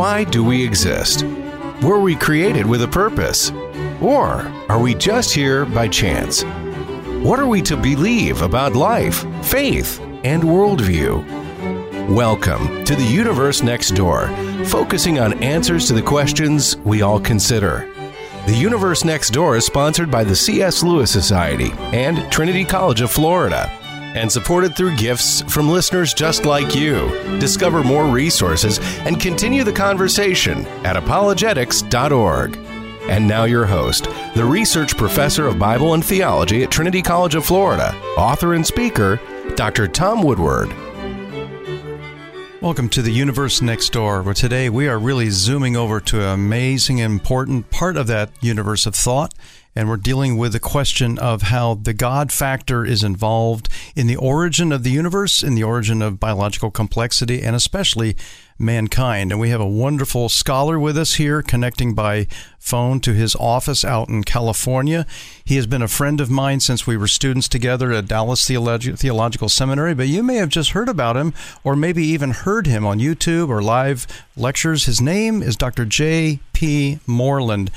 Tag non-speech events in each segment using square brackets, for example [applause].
Why do we exist? Were we created with a purpose? Or are we just here by chance? What are we to believe about life, faith, and worldview? Welcome to the Universe Next Door, focusing on answers to the questions we all consider. The Universe Next Door is sponsored by the C.S. Lewis Society and Trinity College of Florida and supported through gifts from listeners just like you. Discover more resources and continue the conversation at apologetics.org. And now, your host, the research professor of Bible and theology at Trinity College of Florida, author and speaker, Dr. Tom Woodward. Welcome to the Universe Next Door, where today we are really zooming over to an amazing, important part of that universe of thought. And we're dealing with the question of how the God factor is involved in the origin of the universe, in the origin of biological complexity, and especially mankind. And we have a wonderful scholar with us here, connecting by phone to his office out in California. He has been a friend of mine since we were students together at Dallas Theolog- Theological Seminary, but you may have just heard about him or maybe even heard him on YouTube or live lectures. His name is Dr. J.P. Moreland.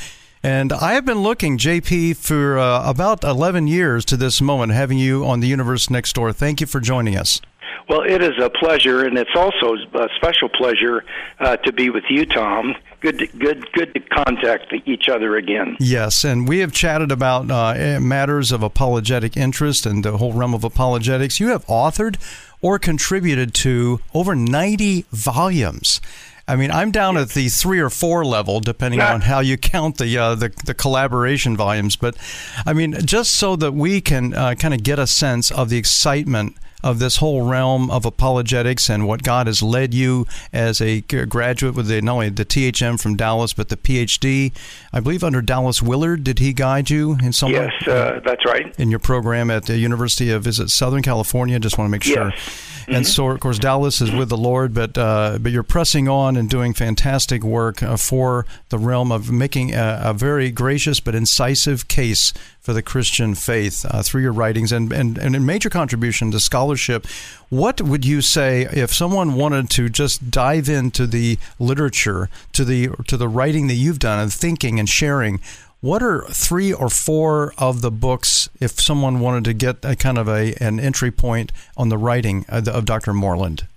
And I have been looking, JP, for uh, about 11 years to this moment, having you on the Universe Next Door. Thank you for joining us. Well, it is a pleasure, and it's also a special pleasure uh, to be with you, Tom. Good, to, good, good to contact each other again. Yes, and we have chatted about uh, eh, matters of apologetic interest and the whole realm of apologetics. You have authored or contributed to over 90 volumes. I mean, I'm down at the three or four level, depending on how you count the, uh, the the collaboration volumes. But I mean, just so that we can uh, kind of get a sense of the excitement of this whole realm of apologetics and what God has led you as a graduate with the, not only the THM from Dallas, but the PhD. I believe under Dallas Willard, did he guide you in some yes, way? Yes, uh, that's right. In your program at the University of, is it Southern California? Just want to make sure. Yes. Mm-hmm. And so, of course, Dallas is with the Lord, but uh, but you're pressing on and doing fantastic work uh, for the realm of making a, a, very gracious but incisive case for the Christian faith uh, through your writings and, and and a major contribution to scholarship. What would you say if someone wanted to just dive into the literature, to the to the writing that you've done and thinking and sharing? What are three or four of the books if someone wanted to get a kind of a an entry point on the writing of, of Dr. Moreland?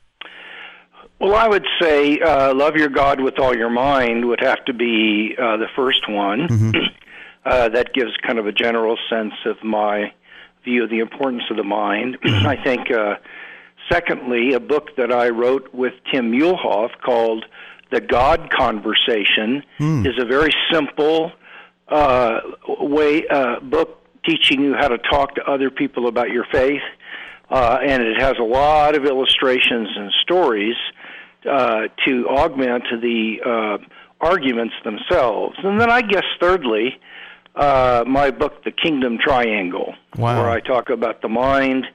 Well, I would say uh, "Love Your God with All Your Mind" would have to be uh, the first one. Mm-hmm. [clears throat] uh, that gives kind of a general sense of my view of the importance of the mind. [clears throat] I think, uh, secondly, a book that I wrote with Tim Muehlhoff called "The God Conversation" mm. is a very simple uh, way uh, book teaching you how to talk to other people about your faith, uh, and it has a lot of illustrations and stories uh, to augment the uh, arguments themselves. And then I guess thirdly, uh, my book, The Kingdom Triangle, wow. where I talk about the mind.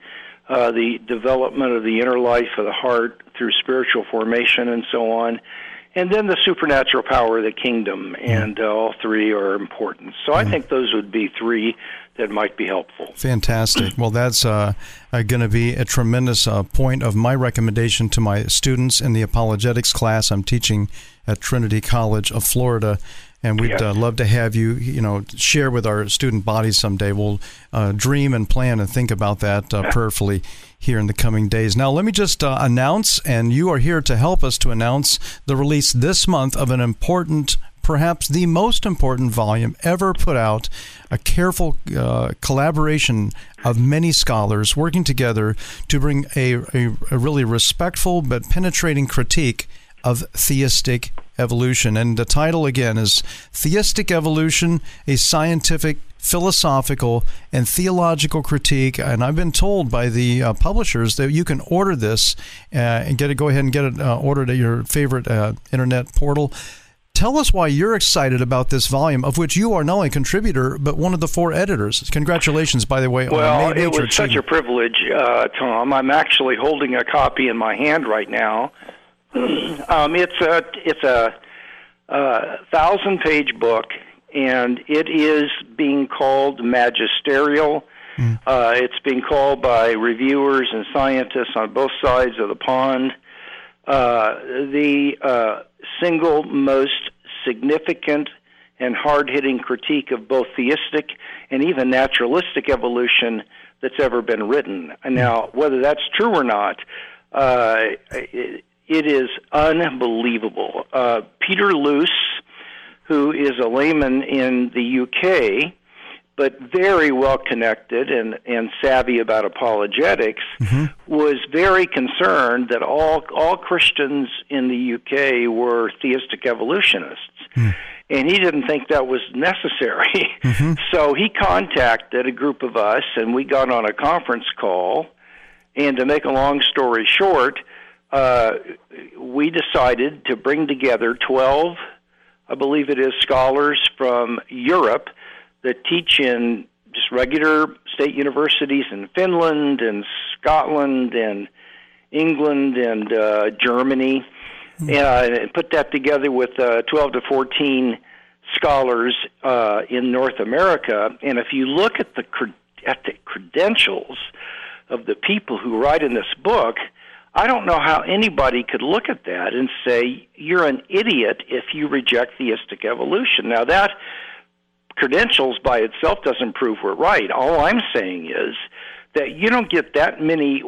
Uh, the development of the inner life of the heart through spiritual formation and so on, and then the supernatural power of the kingdom, and uh, all three are important. So I think those would be three that might be helpful. Fantastic. Well, that's uh, uh, going to be a tremendous uh, point of my recommendation to my students in the apologetics class I'm teaching at Trinity College of Florida. And we'd. Uh, love to have you, you know, share with our student bodies someday. We'll uh, dream and plan and think about that uh, prayerfully here in the coming days. Now, let me just uh, announce, and you are here to help us to announce the release this month of an important perhaps the most important volume ever put out, a careful uh, collaboration of many scholars working together to bring a, a, a, really respectful but penetrating critique of theistic evolution. And the title again is Theistic Evolution, a Scientific philosophical and theological critique. And I've been told by the uh, publishers that you can order this uh, and get it. Go ahead and get it uh, ordered at your favorite uh, internet portal. Tell us why you're excited about this volume, of which you are not only a contributor but one of the four editors. Congratulations, by the way. Well, it was such a privilege, uh, Tom. I'm actually holding a copy in my hand right now. [clears throat] um, it's a it's a, a uh, thousand page book and it is being called magisterial Mm. Uh, it's being called by reviewers and scientists on both sides of the pond uh, the uh, single most significant and hard hitting critique of both theistic and even naturalistic evolution that's ever been written. Now, whether that's true or not, uh, it, it is unbelievable. Uh, Peter Loose, who is a layman in the UK, but very well connected and, and savvy about apologetics, mm-hmm. was very concerned that all all Christians in the UK were theistic evolutionists. Mm. And he didn't think that was necessary. [laughs] Mm-hmm. So he contacted a group of us, and we got on a conference call. And to make a long story short, uh, we decided to bring together 12, I believe it is, scholars from Europe that teach in just regular state universities in Finland and Scotland and England and uh, Germany, mm-hmm. and, uh, put that together with uh, 12 to 14 scholars uh, in North America. And if you look at the at the credentials of the people who write in this book, I don't know how anybody could look at that and say you're an idiot if you reject theistic evolution. Now that credentials by itself doesn't prove we're right. All I'm saying is that you don't get that many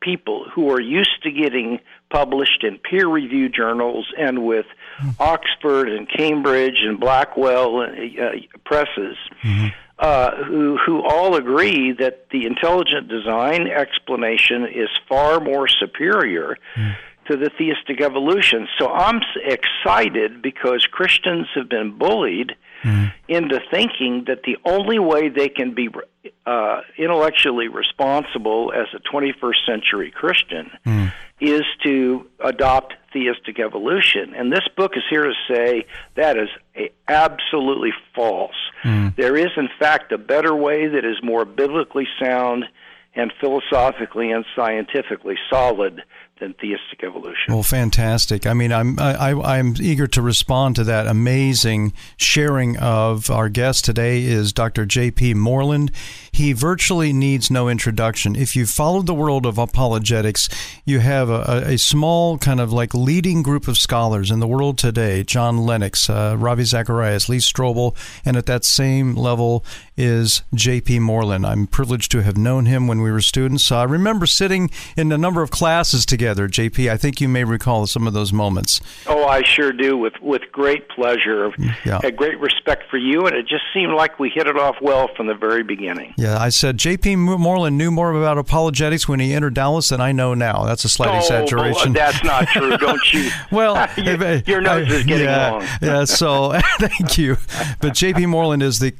people who are used to getting published in peer reviewed journals and with mm-hmm. Oxford and Cambridge and Blackwell uh, uh, presses. Mm-hmm. Uh, who who all agree that the intelligent design explanation is far more superior mm. to the theistic evolution. So I'm excited because Christians have been bullied mm. into thinking that the only way they can be uh, intellectually responsible as a 21st century Christian mm. is to adopt theistic evolution. And this book is here to say that is a, absolutely false. Mm. There is, in fact, a better way that is more biblically sound and philosophically and scientifically solid than theistic evolution. Well, fantastic. I mean, I'm I, I'm eager to respond to that amazing sharing of our guest today is Dr. J.P. Moreland. He virtually needs no introduction. If you followed the world of apologetics, you have a, a small kind of like leading group of scholars in the world today: John Lennox, uh, Ravi Zacharias, Lee Strobel, and at that same level is J.P. Moreland. I'm privileged to have known him when we were students. I remember sitting in a number of classes together, J.P. I think you may recall some of those moments. Oh, I sure do, with with great pleasure. Yeah. Had great respect for you, and it just seemed like we hit it off well from the very beginning. Yeah, I said J.P. Moreland knew more about apologetics when he entered Dallas than I know now. That's a slight oh, exaggeration. That's not true, don't you? [laughs] well, [laughs] your, your nose is getting yeah, long. yeah, so [laughs] thank you. But J.P. Moreland is the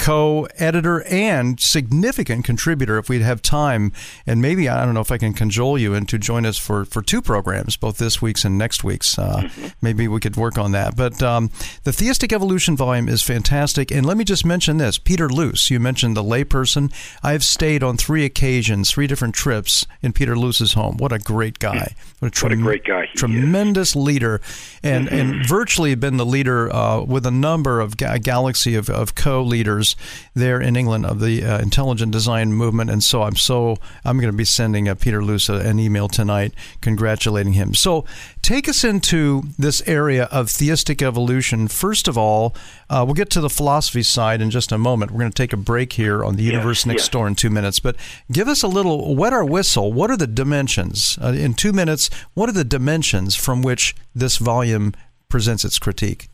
co-editor and significant contributor if we'd have time. And maybe, I don't know if I can cajole you into join us for, for two programs, both this week's and next week's. Uh, maybe we could work on that. But um, the Theistic Evolution volume is fantastic. And let me just mention this Peter Loose, you mentioned the layperson. I've stayed on three occasions, three different trips in Peter Loose's home. What a great guy. What a, what a great guy. tremendous is. leader. And, and virtually been the leader uh, with a number of ga- galaxy of, of co leaders there in England of the uh, intelligent design movement. And so I'm so I'm going to be sending uh, Peter Loose an email tonight congratulating him. So take us into this area of theistic evolution. First of all, uh, we'll get to the philosophy side in just a moment. We're going to take a break here on the universe next door in two minutes. But give us a little wet our whistle. What are the dimensions? Uh, in two minutes, what are the dimensions from which this volume presents its critique?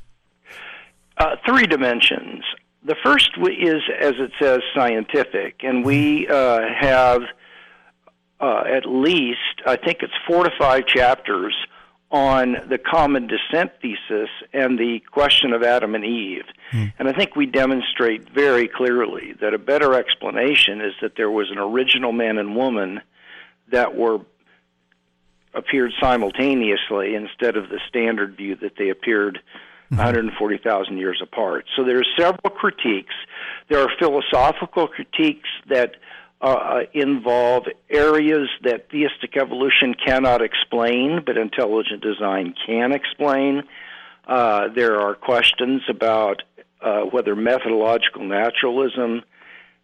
Uh, three dimensions. The first is, as it says, scientific, and we uh, have uh, at least, I think it's four to five chapters on the common descent thesis and the question of Adam and Eve. Mm. And I think we demonstrate very clearly that a better explanation is that there was an original man and woman that were appeared simultaneously instead of the standard view that they appeared mm-hmm. 140,000 years apart. So there are several critiques. There are philosophical critiques that uh, involve areas that theistic evolution cannot explain, but intelligent design can explain. Uh, there are questions about uh, whether methodological naturalism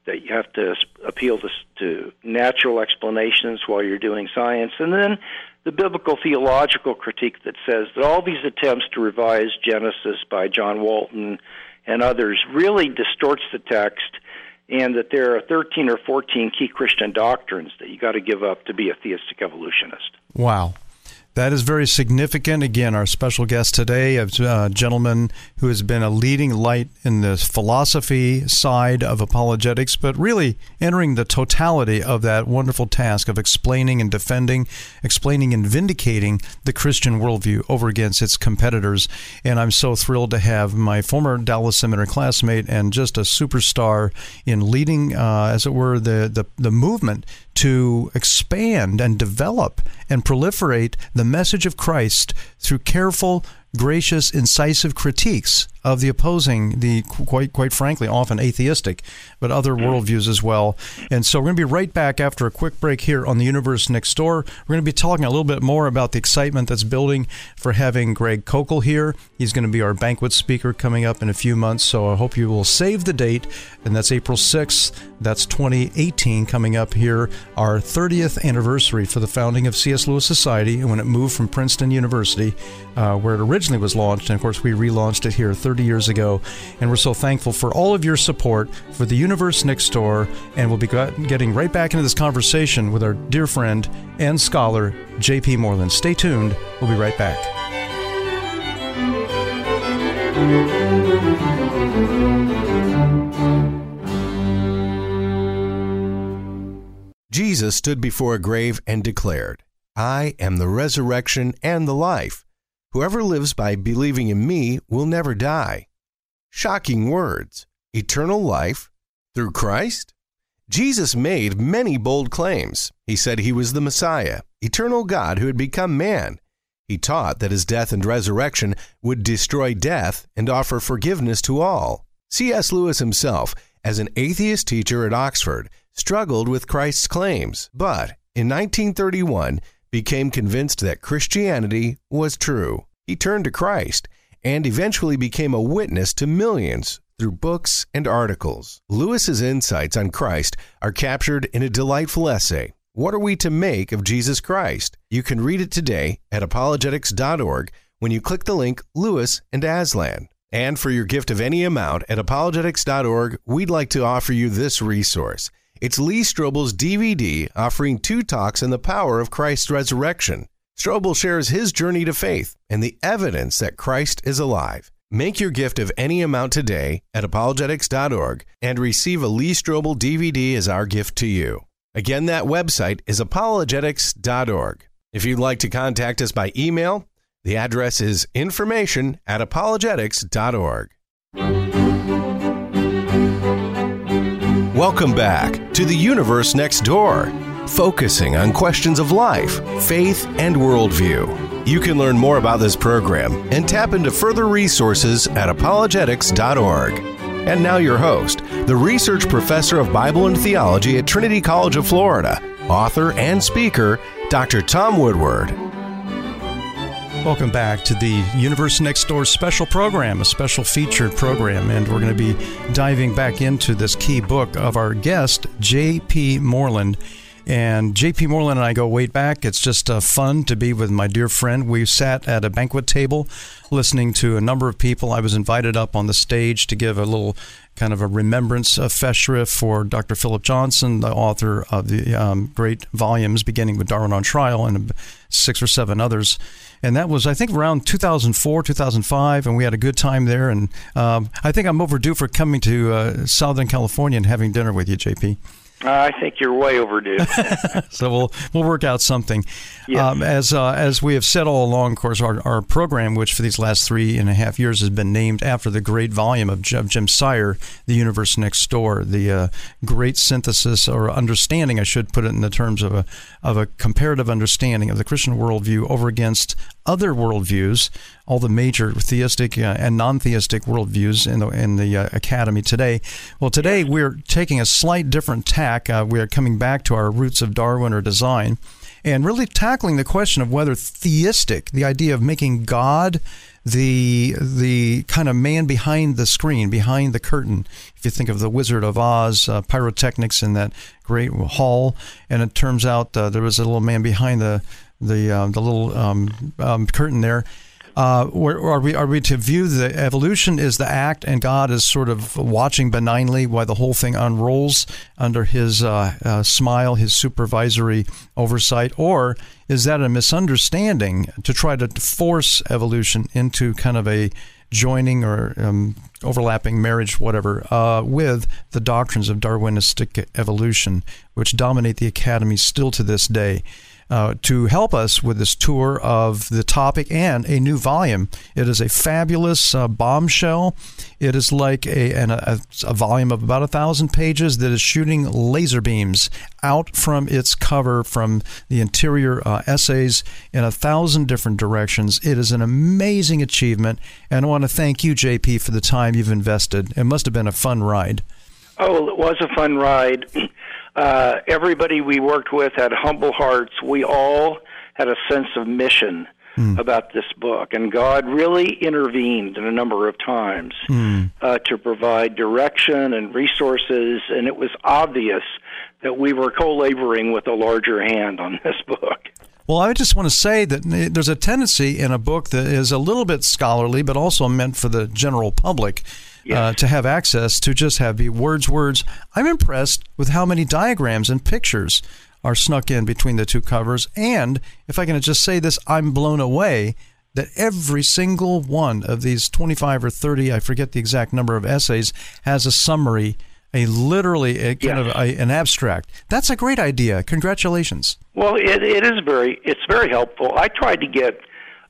that you have to appeal to, to natural explanations while you're doing science, and then the biblical theological critique that says that all these attempts to revise Genesis by John Walton and others really distorts the text and that there are 13 or 14 key Christian doctrines that you got to give up to be a theistic evolutionist. Wow. That is very significant. Again, our special guest today, a uh, gentleman who has been a leading light in the philosophy side of apologetics, but really entering the totality of that wonderful task of explaining and defending, explaining and vindicating the Christian worldview over against its competitors. And I'm so thrilled to have my former Dallas Seminary classmate and just a superstar in leading, uh, as it were, the, the, the movement to expand and develop and proliferate the message of Christ through careful, gracious, incisive critiques of the opposing, the quite quite frankly often atheistic, but other worldviews as well. And so we're going to be right back after a quick break here on the Universe Next Door. We're going to be talking a little bit more about the excitement that's building for having Greg Koukl here. He's going to be our banquet speaker coming up in a few months. So I hope you will save the date, and that's April 6th. That's 2018 coming up here, our 30th anniversary for the founding of C.S. Lewis Society, and when it moved from Princeton University, uh, where it originally was launched. And of course, we relaunched it here 30 years ago. And we're so thankful for all of your support for the universe next door. And we'll be getting right back into this conversation with our dear friend and scholar, J.P. Moreland. Stay tuned. We'll be right back. Jesus stood before a grave and declared, I am the resurrection and the life. Whoever lives by believing in me will never die. Shocking words. Eternal life through Christ? Jesus made many bold claims. He said he was the Messiah, eternal God who had become man. He taught that his death and resurrection would destroy death and offer forgiveness to all. C.S. Lewis himself, as an atheist teacher at Oxford, struggled with Christ's claims, but in 1931 became convinced that Christianity was true. He turned to Christ and eventually became a witness to millions through books and articles. Lewis's insights on Christ are captured in a delightful essay. What are we to make of Jesus Christ? You can read it today at apologetics.org when you click the link Lewis and Aslan. And for your gift of any amount at apologetics.org, we'd like to offer you this resource. It's Lee Strobel's DVD offering two talks on the power of Christ's resurrection. Strobel shares his journey to faith and the evidence that Christ is alive. Make your gift of any amount today at apologetics.org and receive a Lee Strobel DVD as our gift to you. Again, that website is apologetics.org. If you'd like to contact us by email, the address is information at apologetics.org. Welcome back to the universe next door, focusing on questions of life, faith, and worldview. You can learn more about this program and tap into further resources at apologetics.org. And now, your host, the research professor of Bible and theology at Trinity College of Florida, author and speaker, Dr. Tom Woodward. Welcome back to the Universe Next Door special program, a special featured program, and we're going to be diving back into this key book of our guest, J.P. Moreland. And J.P. Moreland and I go way back. It's just uh, fun to be with my dear friend. We sat at a banquet table listening to a number of people. I was invited up on the stage to give a little kind of a remembrance of Festschrift for Dr. Philip Johnson, the author of the um, great volumes beginning with Darwin on Trial and six or seven others and that was I think around 2004, 2005, and we had a good time there. And um, I think I'm overdue for coming to uh, Southern California and having dinner with you, JP. I think you're way overdue. [laughs] so we'll we'll work out something. Um, as uh, as we have said all along, of course, our, our program, which for these last three and a half years has been named after the great volume of Jim, Jim Sire, "The Universe Next Door," the uh, great synthesis or understanding, I should put it in the terms of a of a comparative understanding of the Christian worldview over against other worldviews, all the major theistic uh, and non-theistic worldviews in the in the uh, academy today. Well, today we're taking a slight different tack. Uh, we are coming back to our roots of Darwin or design and really tackling the question of whether theistic, the idea of making God the the kind of man behind the screen, behind the curtain. If you think of the Wizard of Oz, uh, pyrotechnics in that great hall, and it turns out uh, there was a little man behind the the uh, the little um, um, curtain there uh, are we are we to view the evolution as the act and God is sort of watching benignly while the whole thing unrolls under His uh, uh, smile, His supervisory oversight, or is that a misunderstanding to try to force evolution into kind of a joining or um, overlapping marriage, whatever, uh, with the doctrines of Darwinistic evolution, which dominate the academy still to this day? Uh, to help us with this tour of the topic and a new volume. It is a fabulous uh, bombshell. It is like a, an, a, a, volume of about a thousand pages that is shooting laser beams out from its cover from the interior uh, essays in a thousand different directions. It is an amazing achievement, and I want to thank you, JP, for the time you've invested. It must have been a fun ride. Oh, it was a fun ride. [clears throat] Uh, everybody we worked with had humble hearts. We all had a sense of mission mm. about this book, and God really intervened in a number of times mm. uh, to provide direction and resources. And it was obvious that we were co-laboring with a larger hand on this book. Well, I just want to say that there's a tendency in a book that is a little bit scholarly, but also meant for the general public yes. uh, to have access to just have be words, words. I'm impressed with how many diagrams and pictures are snuck in between the two covers. And if I can just say this, I'm blown away that every single one of these 25 or 30, I forget the exact number of essays, has a summary, a literally a kind yes. of a, an abstract. That's a great idea. Congratulations. Well, it, it is very it's very helpful. I tried to get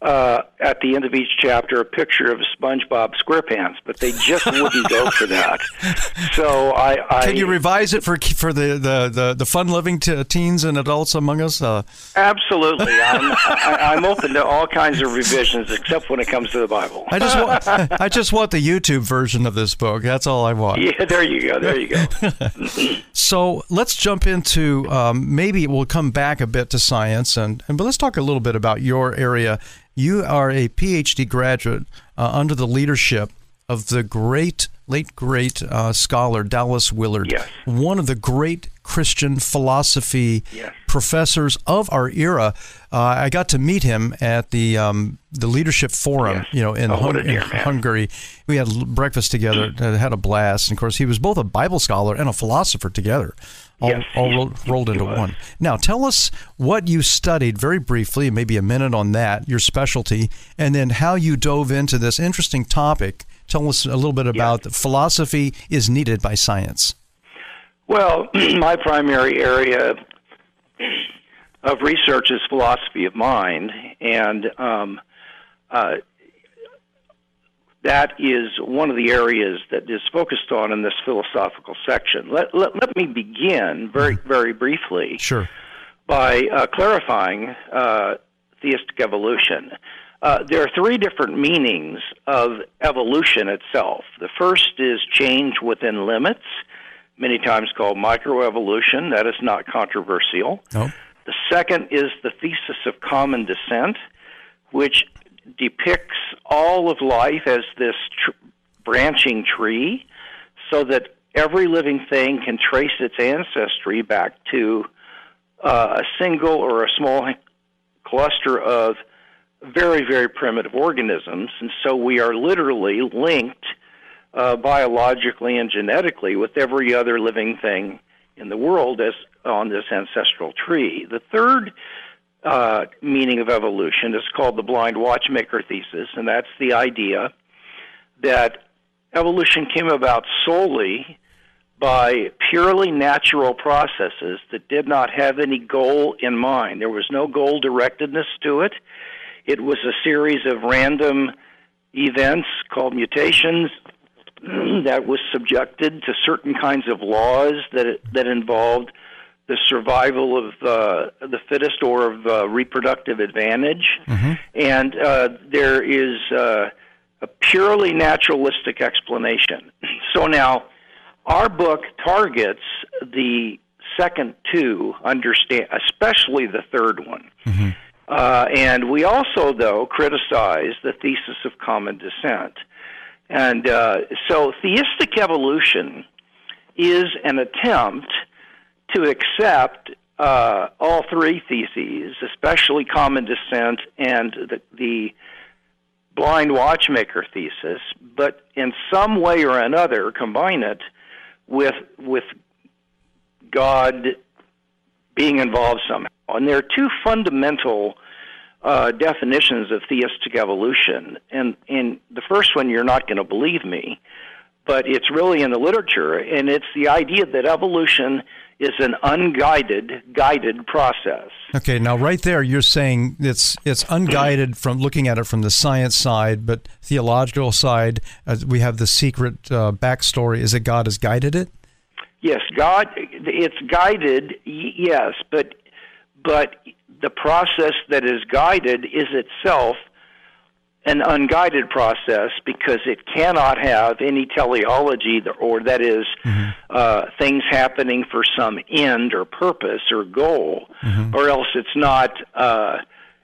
uh, at the end of each chapter a picture of SpongeBob SquarePants, but they just wouldn't go for that. [laughs] So I, I can you revise it for for the the the, the fun loving t- teens and adults among us? Uh, absolutely, [laughs] I'm I, am open to all kinds of revisions, except when it comes to the Bible. I just want [laughs] I just want the YouTube version of this book. That's all I want. Yeah, there you go. There you go. so let's jump into um, maybe we'll come back a bit to science and, and but let's talk a little bit about your area you are a PhD graduate uh, under the leadership of the great, late great uh, scholar Dallas Willard, yes. one of the great Christian philosophy yes. professors of our era. Uh, I got to meet him at the um, the leadership forum, yes. you know, in, oh, in Hungary. We had breakfast together, had a blast. And of course, he was both a Bible scholar and a philosopher together all, yes, all rolled, rolled into one. Now, tell us what you studied very briefly, maybe a minute on that, your specialty, and then how you dove into this interesting topic. Tell us a little bit about yes. philosophy is needed by science. Well, [clears throat] my primary area of research is philosophy of mind, and um, uh, that is one of the areas that is focused on in this philosophical section. Let, let, let me begin very, very briefly sure. by uh, clarifying uh, theistic evolution. Uh, there are three different meanings of evolution itself. The first is change within limits, many times called microevolution. That is not controversial. Nope. The second is the thesis of common descent, which depicts all of life as this tr- branching tree so that every living thing can trace its ancestry back to uh, a single or a small cluster of very, very primitive organisms. And so we are literally linked uh, biologically and genetically with every other living thing in the world as on this ancestral tree. The third uh, meaning of evolution is called the blind watchmaker thesis, and that's the idea that evolution came about solely by purely natural processes that did not have any goal in mind. There was no goal directedness to it. It was a series of random events called mutations [clears throat] that was subjected to certain kinds of laws that that involved the survival of uh, the fittest or of uh, reproductive advantage. Mm-hmm. And uh, there is uh, a purely naturalistic explanation. [clears throat] So now, our book targets the second two understand, especially the third one. Mm-hmm. Uh, and we also, though, criticize the thesis of common descent. And uh, so theistic evolution is an attempt to accept uh, all three theses, especially common descent and the, the blind watchmaker thesis, but in some way or another combine it with with God being involved somehow. And there are two fundamental uh, definitions of theistic evolution. And in the first one, you're not going to believe me, but it's really in the literature, and it's the idea that evolution is an unguided, guided process. Okay, now right there, you're saying it's it's unguided [clears throat] from looking at it from the science side, but theological side, uh, we have the secret uh, backstory. Is it God has guided it? Yes, God. It's guided. Yes, but but the process that is guided is itself an unguided process because it cannot have any teleology, or that is, mm-hmm. uh, things happening for some end or purpose or goal, mm-hmm. or else it's not uh,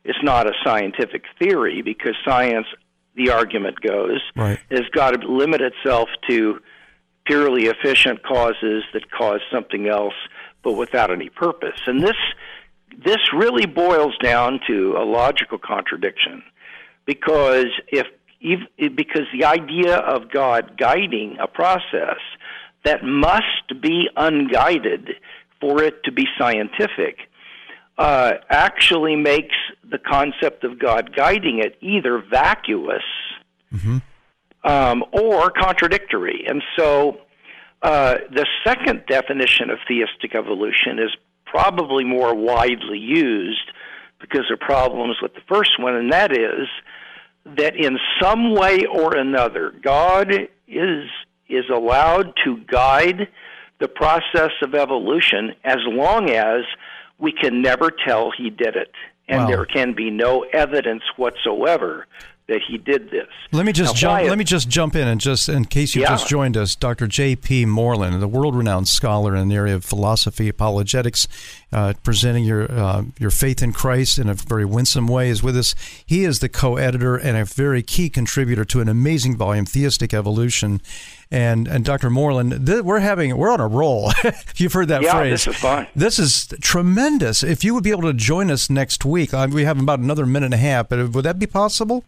it's not a scientific theory because science, the argument goes, right. has got to limit itself to purely efficient causes that cause something else, but without any purpose. And this this really boils down to a logical contradiction because if, if because the idea of God guiding a process that must be unguided for it to be scientific uh, actually makes the concept of God guiding it either vacuous mm-hmm. um, or contradictory. And so uh, the second definition of theistic evolution is probably more widely used because of problems with the first one, and that is that in some way or another, God is is allowed to guide the process of evolution as long as we can never tell he did it, and wow. there can be no evidence whatsoever that he did this. Let me just now, jump. Let me just jump in and just in case you yeah. just joined us, Dr. J.P. Moreland, the world-renowned scholar in the area of philosophy apologetics, uh, presenting your uh, your faith in Christ in a very winsome way, is with us. He is the co-editor and a very key contributor to an amazing volume, Theistic Evolution. And and Dr. Moreland, th- we're having we're on a roll. [laughs] You've heard that yeah, phrase. this is fun. This is tremendous. If you would be able to join us next week, uh, we have about another minute and a half. But would that be possible?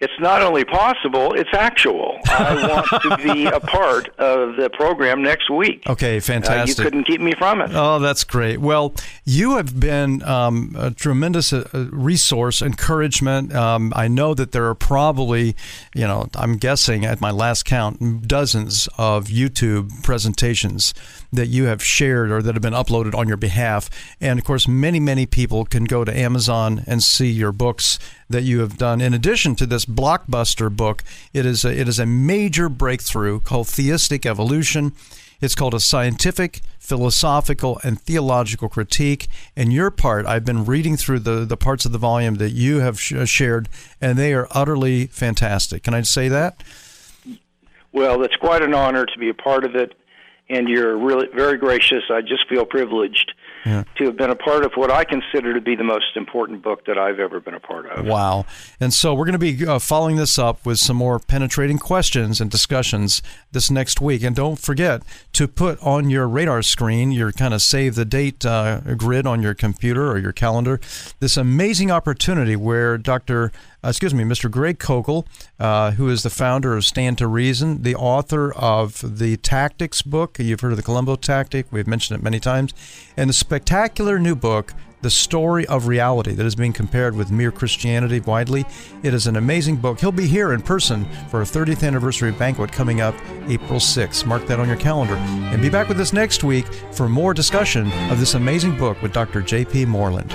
It's not only possible, it's actual. I [laughs] want to be a part of the program next week. Okay, fantastic. Uh, you couldn't keep me from it. Oh, that's great. Well, you have been um, a tremendous uh, resource, encouragement. Um, I know that there are probably, you know, I'm guessing at my last count, dozens of YouTube presentations that you have shared or that have been uploaded on your behalf. And of course, many, many people can go to Amazon and see your books that you have done. In addition to this blockbuster book, it is a, it is a major breakthrough called Theistic Evolution. It's called a scientific, philosophical, and theological critique. And your part, I've been reading through the, the parts of the volume that you have sh- uh, shared, and they are utterly fantastic. Can I say that? Well, it's quite an honor to be a part of it and you're really very gracious. I just feel privileged yeah. to have been a part of what I consider to be the most important book that I've ever been a part of. Wow. And so we're going to be uh, following this up with some more penetrating questions and discussions this next week. And don't forget to put on your radar screen, your kind of save the date uh, grid on your computer or your calendar, this amazing opportunity where Dr uh, excuse me, Mr. Greg Koukl, uh, who is the founder of Stand to Reason, the author of the Tactics book. You've heard of the Columbo Tactic, we've mentioned it many times, and the spectacular new book, The Story of Reality, that is being compared with mere Christianity widely. It is an amazing book. He'll be here in person for a 30th anniversary banquet coming up April 6th. Mark that on your calendar. And be back with us next week for more discussion of this amazing book with Dr. J.P. Moreland.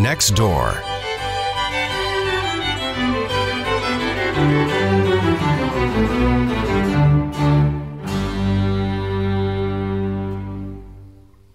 next door.